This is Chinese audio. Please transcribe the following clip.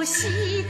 我心